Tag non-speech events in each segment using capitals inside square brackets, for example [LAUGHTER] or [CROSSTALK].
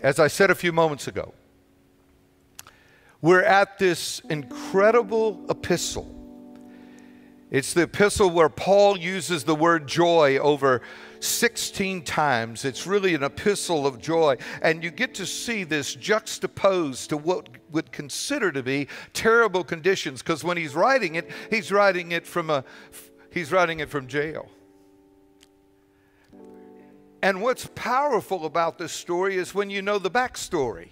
as I said a few moments ago, we're at this incredible epistle. It's the epistle where Paul uses the word joy over 16 times. It's really an epistle of joy. And you get to see this juxtaposed to what would consider to be terrible conditions because when he's writing it, he's writing it from a he's writing it from jail. And what's powerful about this story is when you know the backstory.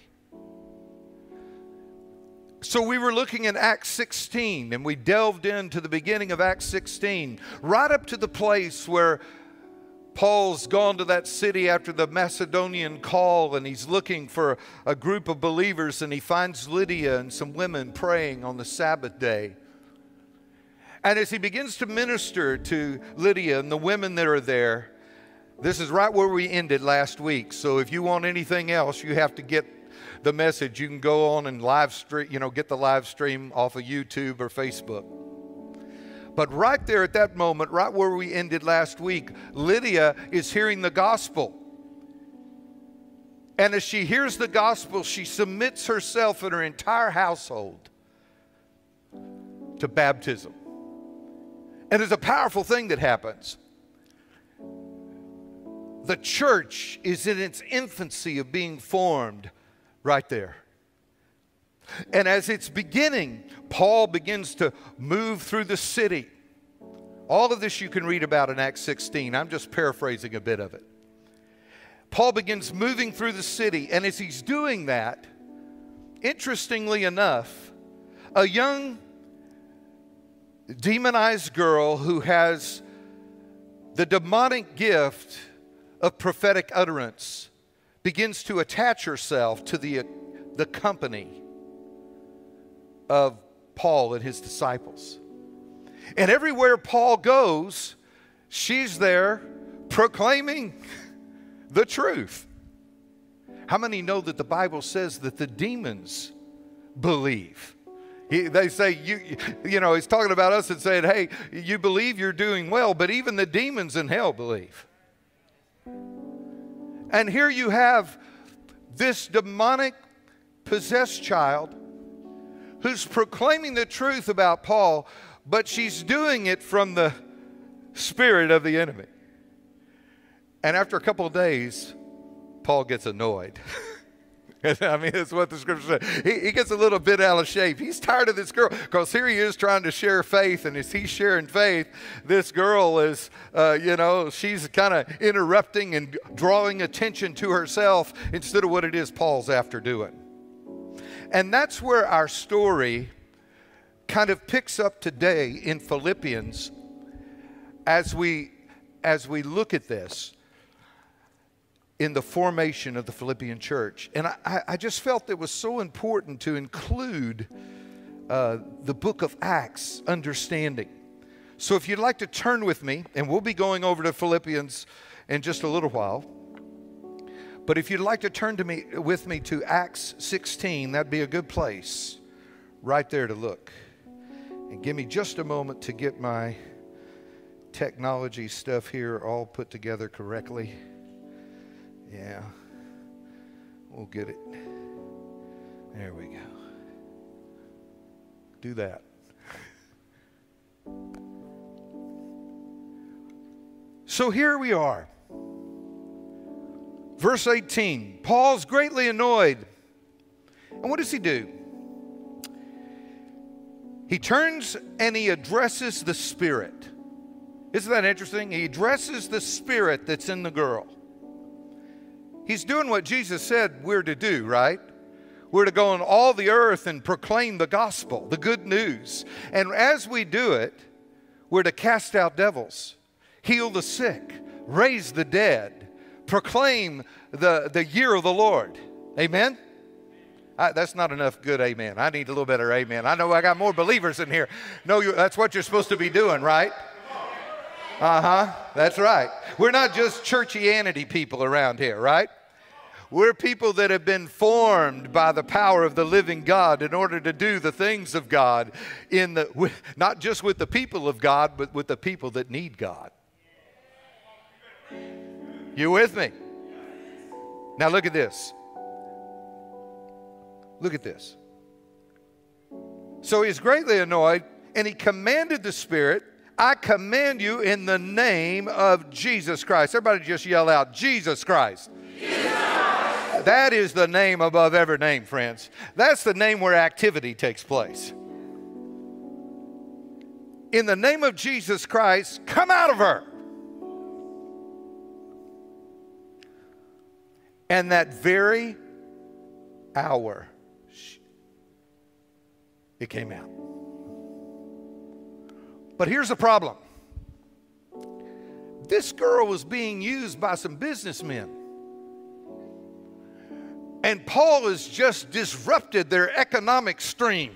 So we were looking at Acts 16 and we delved into the beginning of Acts 16, right up to the place where Paul's gone to that city after the Macedonian call and he's looking for a group of believers and he finds Lydia and some women praying on the Sabbath day. And as he begins to minister to Lydia and the women that are there, this is right where we ended last week. So if you want anything else, you have to get the message. You can go on and live stream, you know, get the live stream off of YouTube or Facebook. But right there at that moment, right where we ended last week, Lydia is hearing the gospel. And as she hears the gospel, she submits herself and her entire household to baptism. And there's a powerful thing that happens the church is in its infancy of being formed right there. And as it's beginning, Paul begins to move through the city. All of this you can read about in Acts 16. I'm just paraphrasing a bit of it. Paul begins moving through the city, and as he's doing that, interestingly enough, a young demonized girl who has the demonic gift of prophetic utterance begins to attach herself to the, the company of Paul and his disciples. And everywhere Paul goes, she's there proclaiming the truth. How many know that the Bible says that the demons believe? He, they say, you, you know, he's talking about us and saying, hey, you believe you're doing well, but even the demons in hell believe. And here you have this demonic possessed child who's proclaiming the truth about Paul, but she's doing it from the spirit of the enemy. And after a couple of days, Paul gets annoyed. [LAUGHS] [LAUGHS] I mean, that's what the scripture says. He, he, gets a little bit out of shape. He's tired of this girl because here he is trying to share faith, and as he's sharing faith, this girl is, uh, you know, she's kind of interrupting and drawing attention to herself instead of what it is Paul's after doing. And that's where our story kind of picks up today in Philippians as we as we look at this in the formation of the Philippian church. And I, I just felt it was so important to include uh, the book of Acts understanding. So if you'd like to turn with me, and we'll be going over to Philippians in just a little while. But if you'd like to turn to me with me to Acts 16, that'd be a good place right there to look. And give me just a moment to get my technology stuff here all put together correctly. Yeah. We'll get it. There we go. Do that. So here we are. Verse 18 Paul's greatly annoyed. And what does he do? He turns and he addresses the Spirit. Isn't that interesting? He addresses the Spirit that's in the girl. He's doing what Jesus said we're to do, right? We're to go on all the earth and proclaim the gospel, the good news. And as we do it, we're to cast out devils, heal the sick, raise the dead, proclaim the, the year of the Lord. Amen? I, that's not enough good amen. I need a little better amen. I know I got more believers in here. No, you, that's what you're supposed to be doing, right? Uh huh. That's right. We're not just churchianity people around here, right? We're people that have been formed by the power of the living God in order to do the things of God in the not just with the people of God, but with the people that need God. You with me? Now look at this. Look at this. So he's greatly annoyed, and he commanded the spirit, I command you in the name of Jesus Christ. Everybody just yell out, Jesus Christ. That is the name above every name, friends. That's the name where activity takes place. In the name of Jesus Christ, come out of her. And that very hour, it came out. But here's the problem this girl was being used by some businessmen. And Paul has just disrupted their economic stream.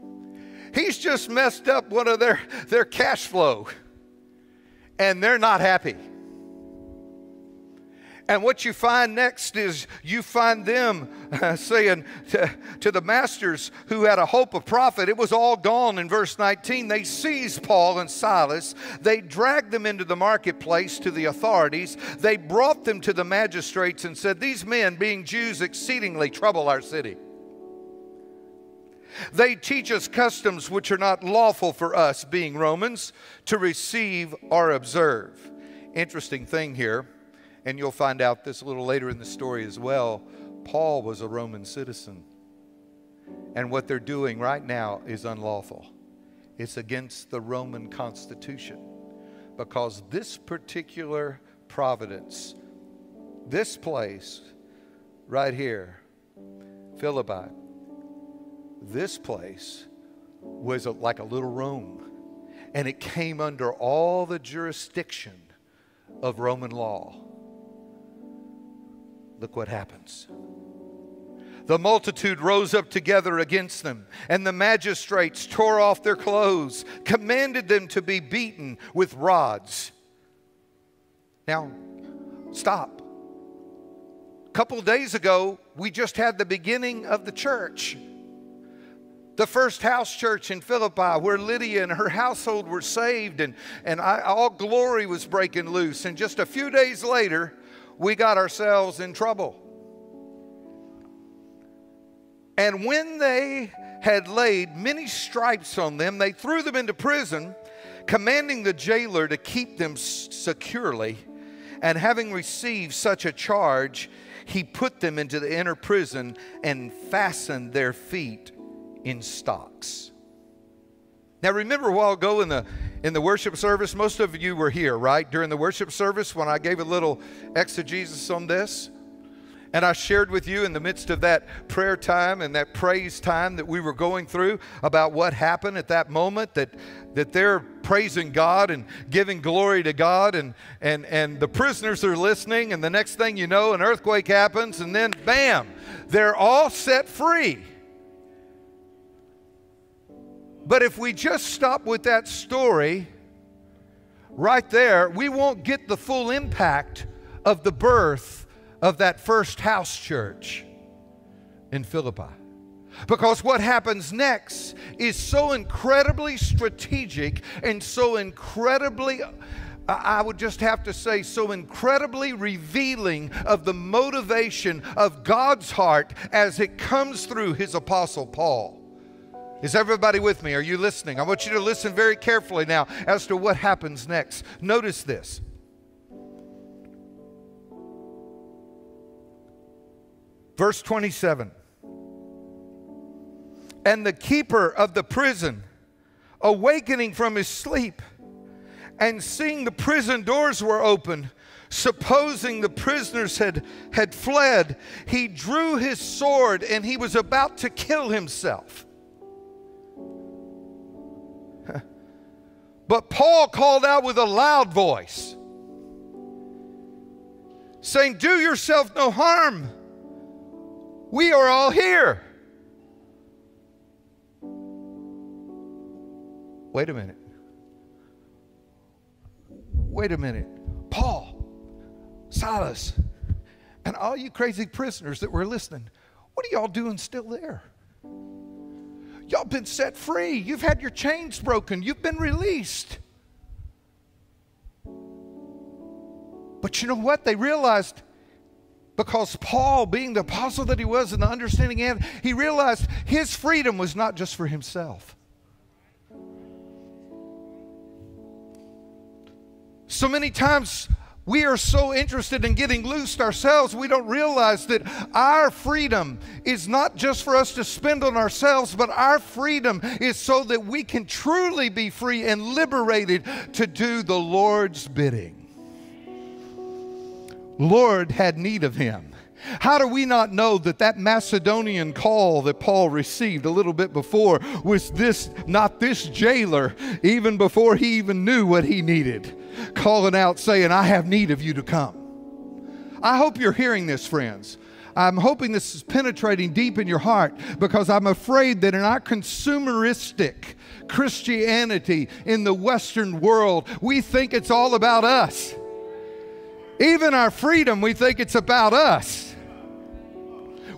[LAUGHS] He's just messed up one of their, their cash flow. And they're not happy. And what you find next is you find them [LAUGHS] saying to, to, the masters who had a hope of profit, it was all gone in verse 19. They seized Paul and Silas. They dragged them into the marketplace to the authorities. They brought them to the magistrates and said, These men, being Jews, exceedingly trouble our city. They teach us customs which are not lawful for us, being Romans, to receive or observe. Interesting thing here and you'll find out this a little later in the story as well. Paul was a Roman citizen. And what they're doing right now is unlawful. It's against the Roman Constitution because this particular providence, this place right here, Philippi, this place was a, like a little Rome. And it came under all the jurisdiction of Roman law. Look what happens. The multitude rose up together against them, and the magistrates tore off their clothes, commanded them to be beaten with rods. Now, stop. A couple days ago, we just had the beginning of the church. The first house church in Philippi, where Lydia and her household were saved, and, and I, all glory was breaking loose. And just a few days later, we got ourselves in trouble. And when they had laid many stripes on them, they threw them into prison, commanding the jailer to keep them securely. And having received such a charge, he put them into the inner prison and fastened their feet in stocks. Now, remember a while ago in the in the worship service, most of you were here, right? During the worship service when I gave a little exegesis on this. And I shared with you in the midst of that prayer time and that praise time that we were going through about what happened at that moment that that they're praising God and giving glory to God and and and the prisoners are listening and the next thing you know an earthquake happens and then bam they're all set free. But if we just stop with that story right there, we won't get the full impact of the birth of that first house church in Philippi. Because what happens next is so incredibly strategic and so incredibly, I would just have to say, so incredibly revealing of the motivation of God's heart as it comes through his apostle Paul. Is everybody with me? Are you listening? I want you to listen very carefully now as to what happens next. Notice this. Verse 27 And the keeper of the prison, awakening from his sleep, and seeing the prison doors were open, supposing the prisoners had, had fled, he drew his sword and he was about to kill himself. But Paul called out with a loud voice, saying, Do yourself no harm. We are all here. Wait a minute. Wait a minute. Paul, Silas, and all you crazy prisoners that were listening, what are y'all doing still there? Y'all been set free. You've had your chains broken. You've been released. But you know what? They realized, because Paul, being the apostle that he was and the understanding and he realized his freedom was not just for himself. So many times we are so interested in getting loosed ourselves, we don't realize that our freedom is not just for us to spend on ourselves, but our freedom is so that we can truly be free and liberated to do the Lord's bidding. Lord had need of him. How do we not know that that Macedonian call that Paul received a little bit before was this, not this jailer, even before he even knew what he needed, calling out saying, I have need of you to come. I hope you're hearing this, friends. I'm hoping this is penetrating deep in your heart because I'm afraid that in our consumeristic Christianity in the Western world, we think it's all about us. Even our freedom, we think it's about us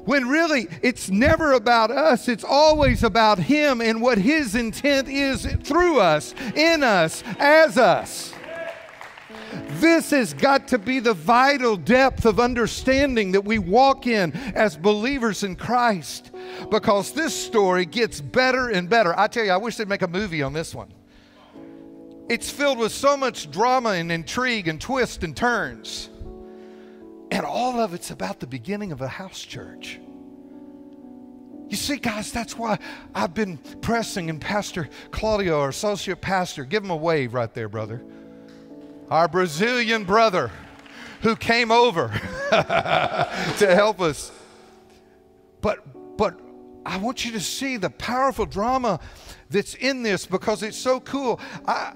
when really it's never about us, it's always about Him and what His intent is through us, in us, as us. This has got to be the vital depth of understanding that we walk in as believers in Christ because this story gets better and better. I tell you, I wish they'd make a movie on this one. It's filled with so much drama and intrigue and twists and turns. And all of it's about the beginning of a house church. You see, guys, that's why I've been pressing, and Pastor Claudio, our associate pastor, give him a wave right there, brother. Our Brazilian brother who came over [LAUGHS] to help us. But, but I want you to see the powerful drama that's in this because it's so cool. I,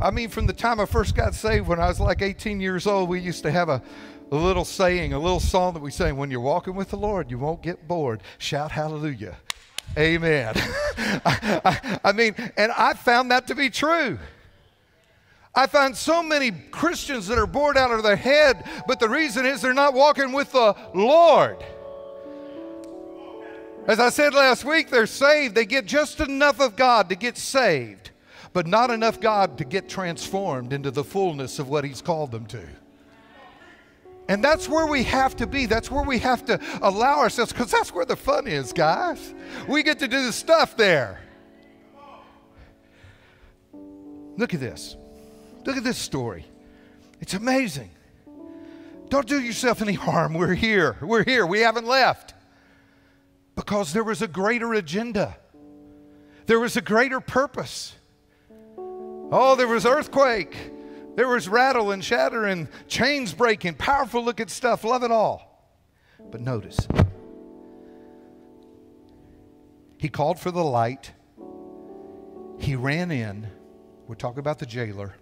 I mean, from the time I first got saved when I was like 18 years old, we used to have a, a little saying, a little song that we sing when you're walking with the Lord, you won't get bored. Shout hallelujah. Amen. [LAUGHS] I, I, I, mean, and I found that to be true. I find so many Christians that are bored out of their head, but the reason is they're not walking with the Lord. As I said last week, they're saved. They get just enough of God to get saved, but not enough God to get transformed into the fullness of what He's called them to. And that's where we have to be. That's where we have to allow ourselves, because that's where the fun is, guys. We get to do the stuff there. Look at this. Look at this story. It's amazing. Don't do yourself any harm. We're here. We're here. We haven't left. Because there was a greater agenda, there was a greater purpose. Oh, there was earthquake. There was rattle and shatter and chains breaking, powerful looking stuff. Love it all. But notice, he called for the light. He ran in. We're talking about the jailer.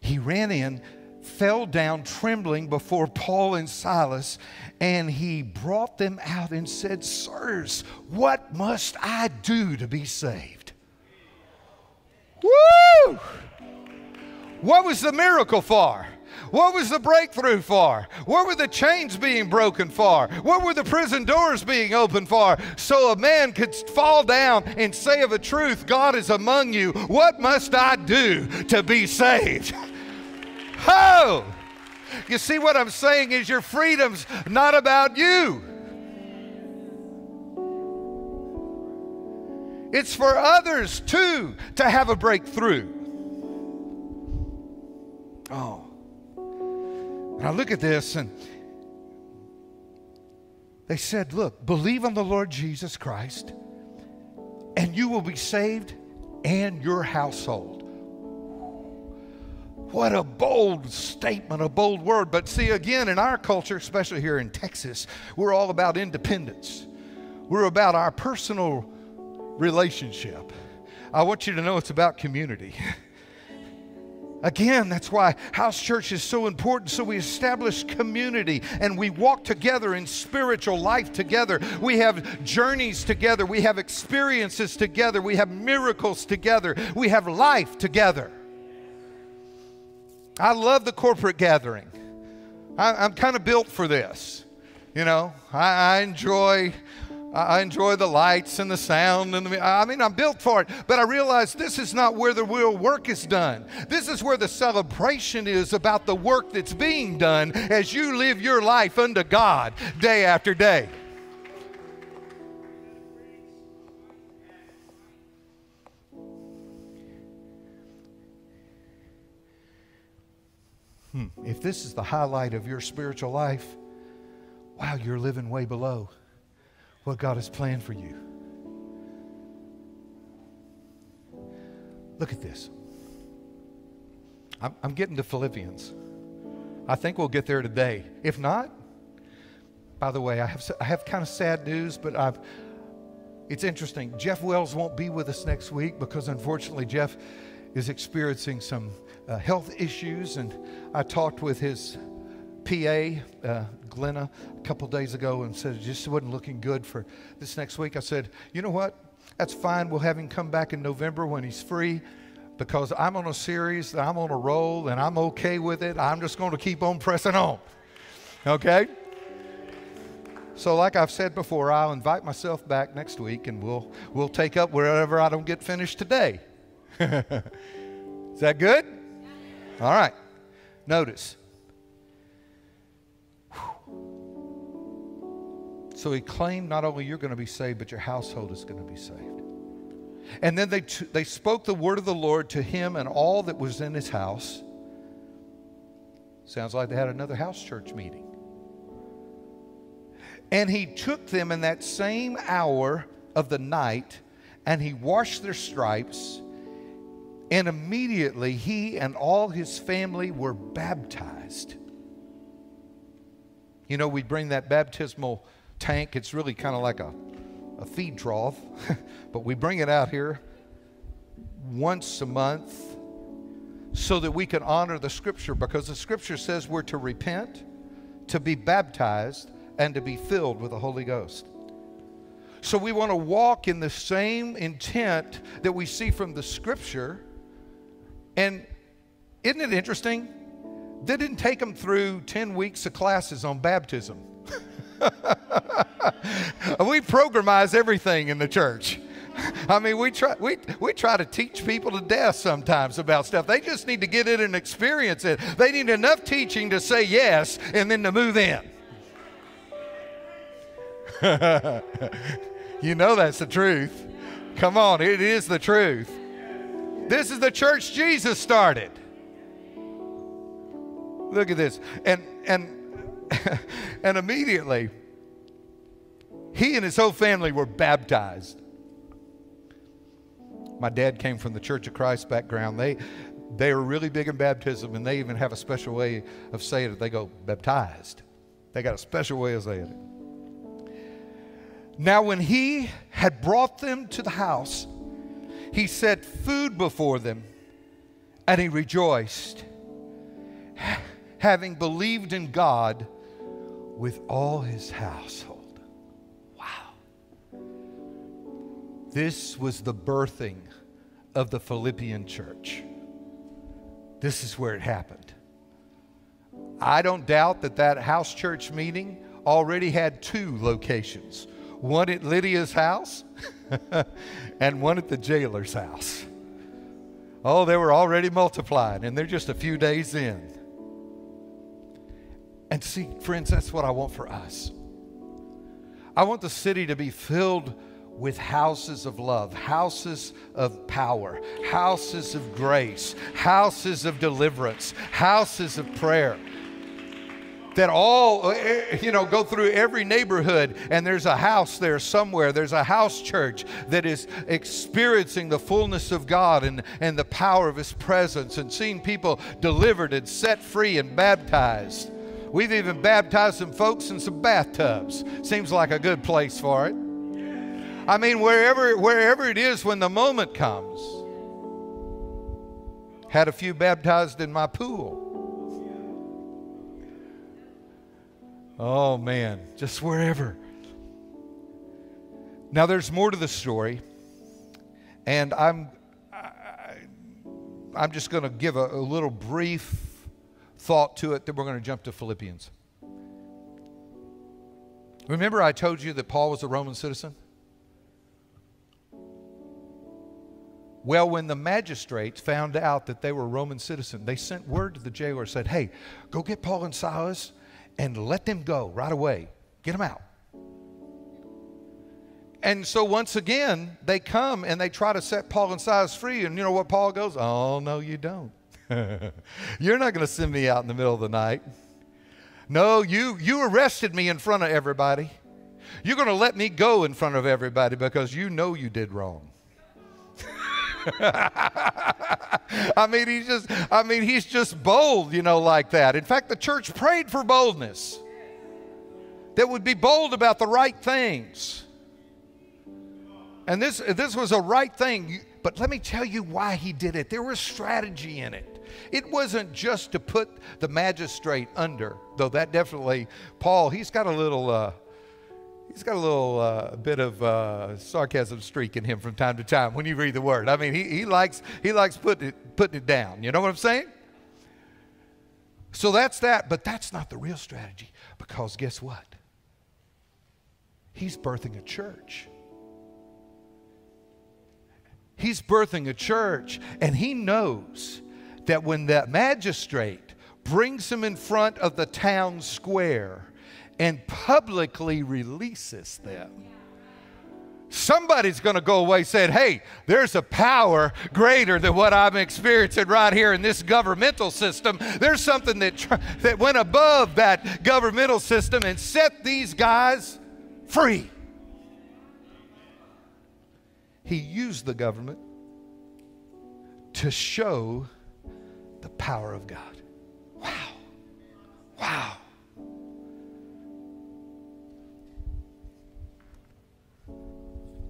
He ran in, fell down trembling before Paul and Silas, and he brought them out and said, Sirs, what must I do to be saved? Woo! What was the miracle for? What was the breakthrough for? What were the chains being broken for? What were the prison doors being opened for? So a man could fall down and say of a truth, God is among you. What must I do to be saved? [LAUGHS] Oh! You see, what I'm saying is your freedom's not about you. It's for others too to have a breakthrough. Oh. And I look at this and they said, Look, believe on the Lord Jesus Christ, and you will be saved and your household. What a bold statement, a bold word. But see, again, in our culture, especially here in Texas, we're all about independence. We're about our personal relationship. I want you to know it's about community. [LAUGHS] Again, that's why house church is so important. So we establish community and we walk together in spiritual life together. We have journeys together. We have experiences together. We have miracles together. We have life together. I love the corporate gathering. I, am kind of built for this. You know, I, I enjoy I enjoy the lights and the sound and the, I mean I'm built for it. But I realize this is not where the real work is done. This is where the celebration is about the work that's being done as you live your life unto God day after day. Hmm. If this is the highlight of your spiritual life, wow, you're living way below what God has planned for you. Look at this. I'm, I'm getting to Philippians. I think we'll get there today. If not, by the way, I have, I have kind of sad news, but I've, it's interesting. Jeff Wells won't be with us next week because unfortunately, Jeff is experiencing some uh, health issues, and I talked with his PA, uh, Glenna, a couple days ago and said it just wasn't looking good for this next week. I said, you know what? That's fine. We'll have him come back in November when he's free because I'm on a series, I'm on a roll, and I'm okay with it. I'm just going to keep on pressing on. Okay? So, like I've said before, I'll invite myself back next week and we'll, we'll take up wherever I don't get finished today. [LAUGHS] Is that good? All right. Notice. So he claimed not only you're going to be saved, but your household is going to be saved. And then they, t- they spoke the word of the Lord to him and all that was in his house. Sounds like they had another house church meeting. And he took them in that same hour of the night and he washed their stripes and immediately he and all his family were baptized. You know, we bring that baptismal tank, it's really kind of like a, a feed trough, [LAUGHS] but we bring it out here once a month so that we can honor the scripture because the scripture says we're to repent, to be baptized, and to be filled with the Holy Ghost. So we want to walk in the same intent that we see from the scripture and isn't it interesting? They didn't take them through 10 weeks of classes on baptism. [LAUGHS] we programize everything in the church. I mean, we try, we, we try to teach people to death sometimes about stuff. They just need to get it and experience it. They need enough teaching to say yes and then to move in. [LAUGHS] you know that's the truth. Come on, it is the truth. This is the church Jesus started. Look at this. And and [LAUGHS] and immediately he and his whole family were baptized. My dad came from the Church of Christ background. They they are really big in baptism and they even have a special way of saying it. They go baptized. They got a special way of saying it. Now when he had brought them to the house, he set food before them, and he rejoiced, having believed in God with all his household. Wow. This was the birthing of the Philippian church. This is where it happened. I don't doubt that that house church meeting already had two locations one at Lydia's house [LAUGHS] and one at the jailer's house. Oh, they were already multiplying, and they're just a few days in. And see, friends, that's what I want for us. I want the city to be filled with houses of love, houses of power, houses of grace, houses of deliverance, houses of prayer that all, uh, eh, you know, go through every neighborhood and there's a house there somewhere. There's a house church that is experiencing the fullness of God and, and the power of His presence and seeing people delivered and set free and baptized. We've even baptized some folks in some bathtubs. Seems like a good place for it. I mean, wherever, wherever it is when the moment comes. Had a few baptized in my pool. Oh, man, just wherever. Now, there's more to the story, and I'm, I, I'm just going to give a, a little brief thought to it, then we're going to jump to Philippians. Remember, I told you that Paul was a Roman citizen? Well, when the magistrates found out that they were Roman citizens, they sent word to the jailer, said, Hey, go get Paul and Silas and let them go right away. Get them out. And so once again, they come and they try to set Paul and Silas free. And you know what Paul goes, Oh, no, you don't. [LAUGHS] You're not going to send me out in the middle of the night. No, you, you arrested me in front of everybody. You're going to let me go in front of everybody because you know you did wrong. [LAUGHS] I mean, he's just, I mean, he's just bold, you know, like that. In fact, the church prayed for boldness. That would be bold about the right things. And this, this was a right thing. But let me tell you why he did it. There was strategy in it. It wasn't just to put the magistrate under, though that definitely, Paul, he's got a little, uh, he's got a little uh, bit of uh, sarcasm streak in him from time to time when you read the word. I mean, he, he likes he likes putting it, putting it down. You know what I'm saying? So that's that, but that's not the real strategy because guess what? He's birthing a church. He's birthing a church, and he knows that when that magistrate brings him in front of the town square and publicly releases them, somebody's going to go away saying, Hey, there's a power greater than what I'm experiencing right here in this governmental system. There's something that, that went above that governmental system and set these guys free. He used the government to show the power of God. Wow. Wow.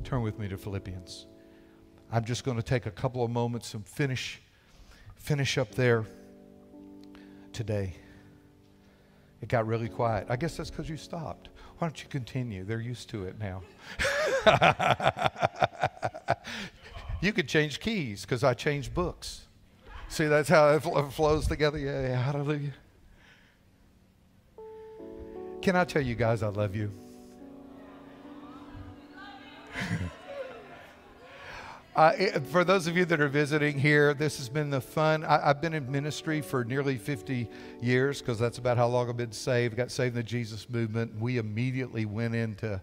Turn with me to Philippians. I'm just going to take a couple of moments and finish finish up there today. It got really quiet. I guess that's because you stopped. Why don't you continue? They're used to it now. [LAUGHS] you could change keys because I changed books. See, that's how it flows together. Yeah, yeah, hallelujah. Can I tell you guys I love you? [LAUGHS] Uh, it, for those of you that are visiting here, this has been the fun. I, have been in ministry for nearly 50 years because that's about how long I've been saved. Got saved in the Jesus movement. We immediately went into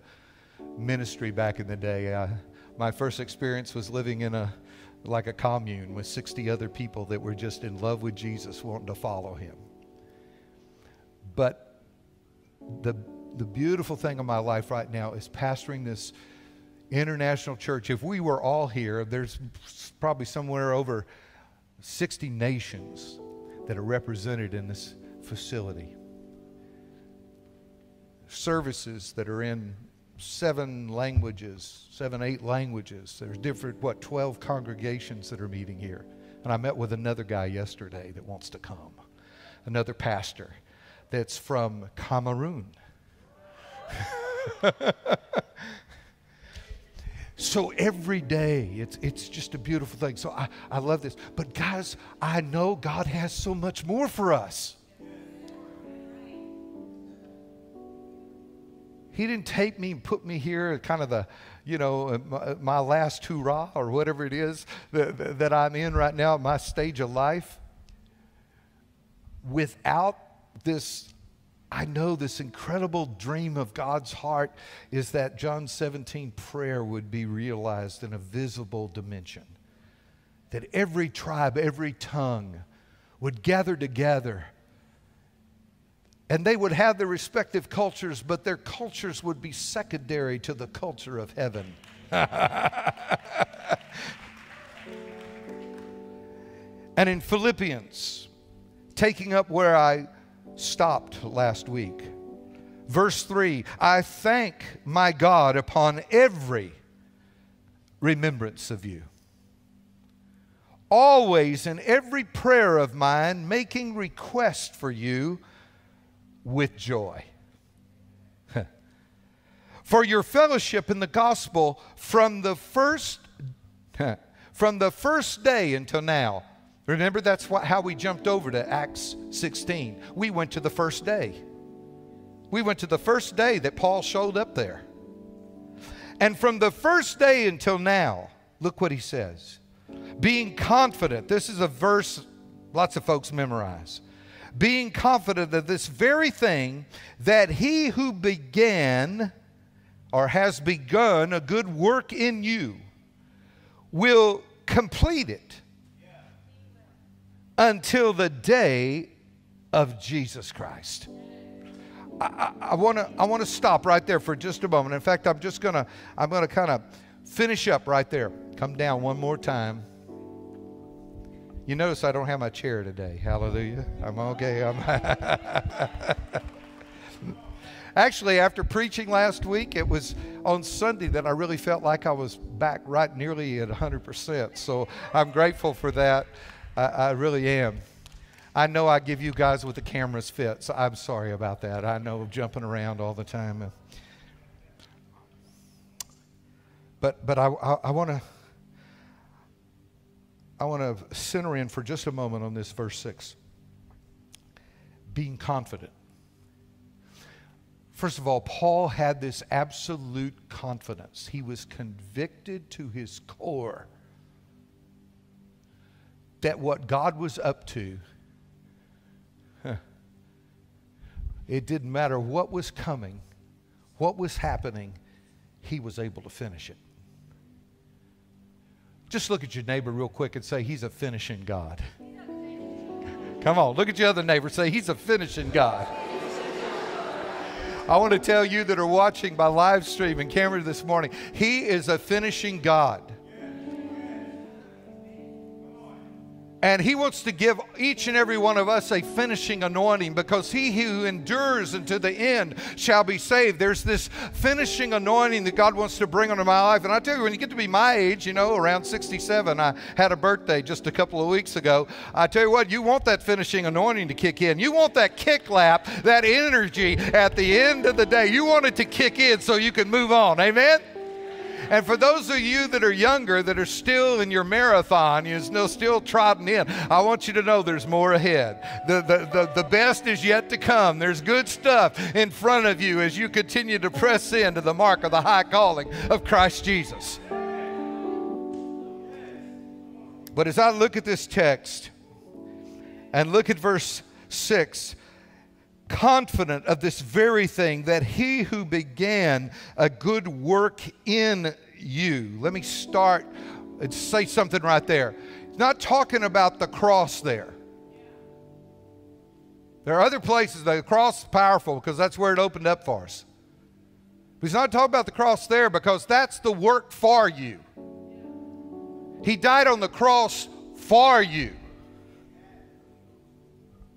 ministry back in the day. My first experience was living in a like a commune with 60 other people that were just in love with Jesus, wanting to follow him. But the, the beautiful thing of my life right now is pastoring this international church. If we were all here, there's probably somewhere over 60 nations that are represented in this facility. Services that are in seven languages, seven, eight languages. There's different, what, 12 congregations that are meeting here. And I met with another guy yesterday that wants to come, another pastor that's from Cameroon. [LAUGHS] so every day, it's, it's just a beautiful thing. So I, I love this. But guys, I know God has so much more for us. He didn't take me and put me here kind of the, you know, uh, my, uh, my last hurrah or whatever it is that, that I'm in right now, my stage of life. Without this, I know this incredible dream of God's heart is that John 17 prayer would be realized in a visible dimension. That every tribe, every tongue would gather together and they would have their respective cultures, but their cultures would be secondary to the culture of heaven. [LAUGHS] and in Philippians, taking up where I stopped last week, verse 3 I thank my God upon every remembrance of you. Always in every prayer of mine, making request for you with joy. [LAUGHS] For your fellowship in the gospel from the first [LAUGHS] from the first day until now. Remember that's what, how we jumped over to Acts 16. We went to the first day. We went to the first day that Paul showed up there. And from the first day until now, look what he says. Being confident, this is a verse lots of folks memorize. Being confident of this very thing, that he who began or has begun a good work in you will complete it until the day of Jesus Christ. I want to I want to stop right there for just a moment. In fact, I'm just gonna I'm gonna kind of finish up right there. Come down one more time. You notice I don't have my chair today. Hallelujah. I'm okay. I'm [LAUGHS] Actually, after preaching last week, it was on Sunday that I really felt like I was back right nearly at 100%. So I'm grateful for that. I, I really am. I know I give you guys what the cameras fit, so I'm sorry about that. I know jumping around all the time. But, but I, I, I want to I want to center in for just a moment on this verse 6. Being confident. First of all, Paul had this absolute confidence. He was convicted to his core that what God was up to It didn't matter what was coming, what was happening, he was able to finish it. Just look at your neighbor real quick and say, He's a finishing God. Come on, look at your other neighbor. Say, He's a finishing God. I want to tell you that are watching by live stream and camera this morning, He is a finishing God. And he wants to give each and every one of us a finishing anointing because he who endures unto the end shall be saved. There's this finishing anointing that God wants to bring onto my life. And I tell you, when you get to be my age, you know, around 67, I had a birthday just a couple of weeks ago. I tell you what, you want that finishing anointing to kick in. You want that kick lap, that energy at the end of the day. You want it to kick in so you can move on. Amen? And for those of you that are younger, that are still in your marathon, you're still, still trotting in, I want you to know there's more ahead. The, the, the, the best is yet to come. There's good stuff in front of you as you continue to press into the mark of the high calling of Christ Jesus. But as I look at this text and look at verse 6, confident of this very thing that he who began a good work in you. Let me start and say something right there. He's not talking about the cross there. There are other places that the cross is powerful because that's where it opened up for us. He's not talking about the cross there because that's the work for you. He died on the cross for you.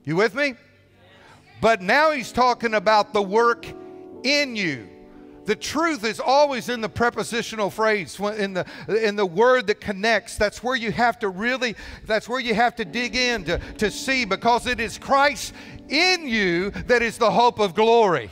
You with me? But now he's talking about the work in you. The truth is always in the prepositional phrase, in the, in the word that connects. That's where you have to really, that's where you have to dig in to, to see because it is Christ in you that is the hope of glory.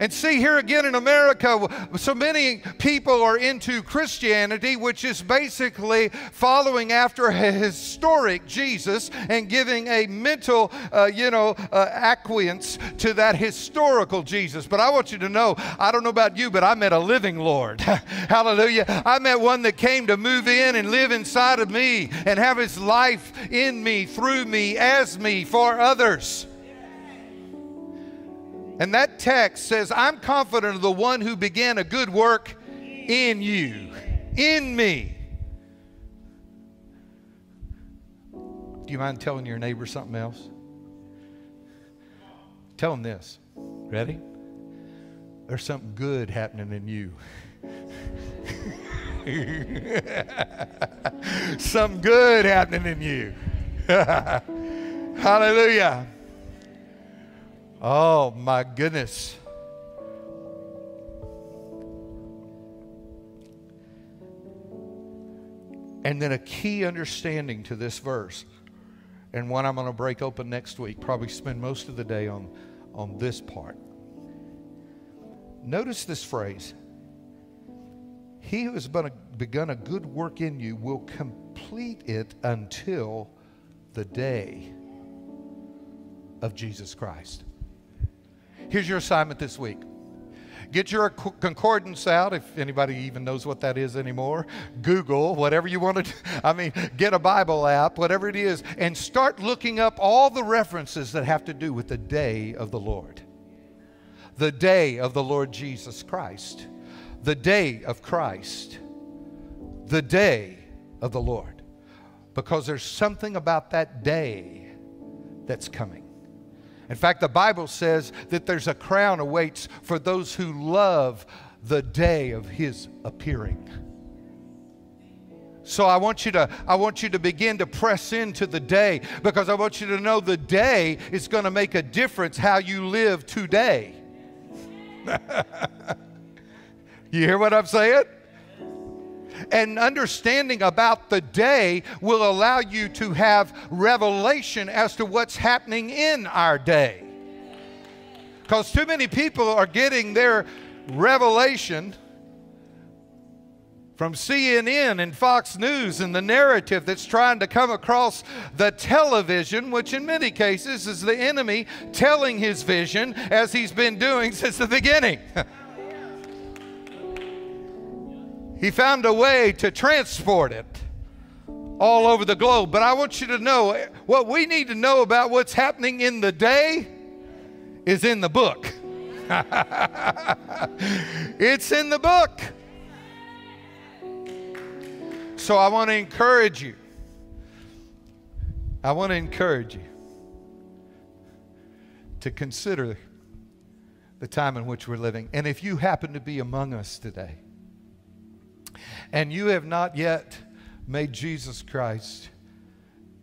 And see, here again in America, so many people are into Christianity, which is basically following after a historic Jesus and giving a mental, uh, you know, uh, acquiescence to that historical Jesus. But I want you to know, I don't know about you, but I met a living Lord. [LAUGHS] Hallelujah. I met one that came to move in and live inside of me and have his life in me, through me, as me, for others. And that text says, I'm confident of the one who began a good work in you, in me. Do you mind telling your neighbor something else? Tell him this. Ready? There's something good happening in you. [LAUGHS] something good happening in you. [LAUGHS] Hallelujah. Oh, my goodness. And then a key understanding to this verse, and one I'm going to break open next week, probably spend most of the day on, on this part. Notice this phrase He who has begun a good work in you will complete it until the day of Jesus Christ. Here's your assignment this week. Get your concordance out if anybody even knows what that is anymore. Google, whatever you want to do. [LAUGHS] I mean, get a Bible app, whatever it is, and start looking up all the references that have to do with the day of the Lord. The day of the Lord Jesus Christ. The day of Christ. The day of the Lord. Because there's something about that day that's coming. In fact, the Bible says that there's a crown awaits for those who love the day of his appearing. So I want you to I want you to begin to press into the day because I want you to know the day is going to make a difference how you live today. [LAUGHS] you hear what I'm saying? And understanding about the day will allow you to have revelation as to what's happening in our day. Because too many people are getting their revelation from CNN and Fox News and the narrative that's trying to come across the television, which in many cases is the enemy telling his vision as he's been doing [LAUGHS] since the beginning. [LAUGHS] He found a way to transport it all over the globe. But I want you to know what we need to know about what's happening in the day is in the book. [LAUGHS] it's in the book. So I want to encourage you. I want to encourage you to consider the time in which we're living. And if you happen to be among us today, and you have not yet made Jesus Christ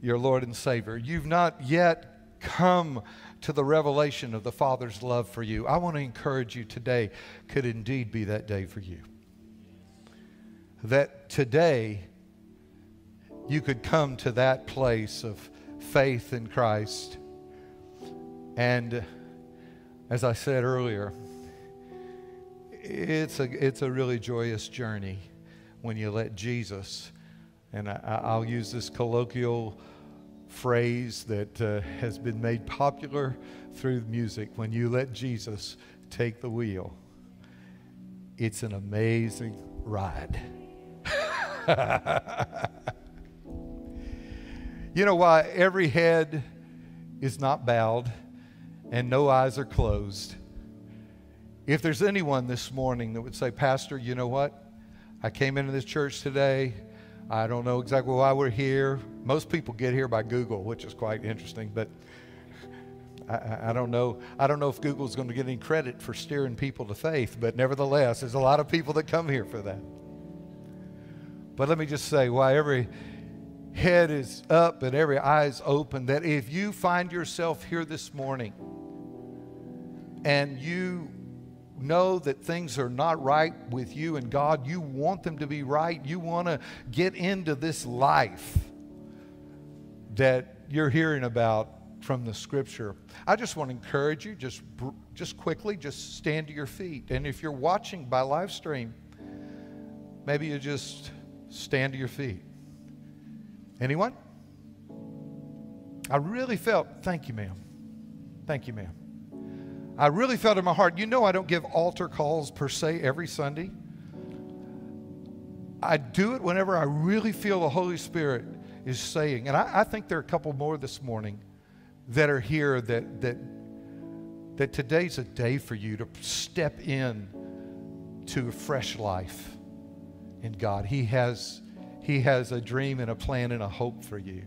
your Lord and Savior, you've not yet come to the revelation of the Father's love for you, I want to encourage you today could indeed be that day for you. That today you could come to that place of faith in Christ. And as I said earlier, it's a, it's a really joyous journey when you let Jesus, and I, will use this colloquial phrase that uh, has been made popular through music when you let Jesus take the wheel. It's an amazing ride. [LAUGHS] you know why every head is not bowed and no eyes are closed? If there's anyone this morning that would say, Pastor, you know what? I came into this church today. I don't know exactly why we're here. Most people get here by Google, which is quite interesting, but I, I don't know. I don't know if Google's going to get any credit for steering people to faith, but nevertheless, there's a lot of people that come here for that. But let me just say, why every head is up and every eye is open, that if you find yourself here this morning and you know that things are not right with you and God, you want them to be right. You want to get into this life that you're hearing about from the scripture. I just want to encourage you just just quickly just stand to your feet. And if you're watching by live stream, maybe you just stand to your feet. Anyone? I really felt, thank you, ma'am. Thank you, ma'am. I really felt in my heart, you know, I don't give altar calls per se every Sunday. I do it whenever I really feel the Holy Spirit is saying. And I, I think there are a couple more this morning that are here that, that, that today's a day for you to step in to a fresh life in God. He has, he has a dream and a plan and a hope for you.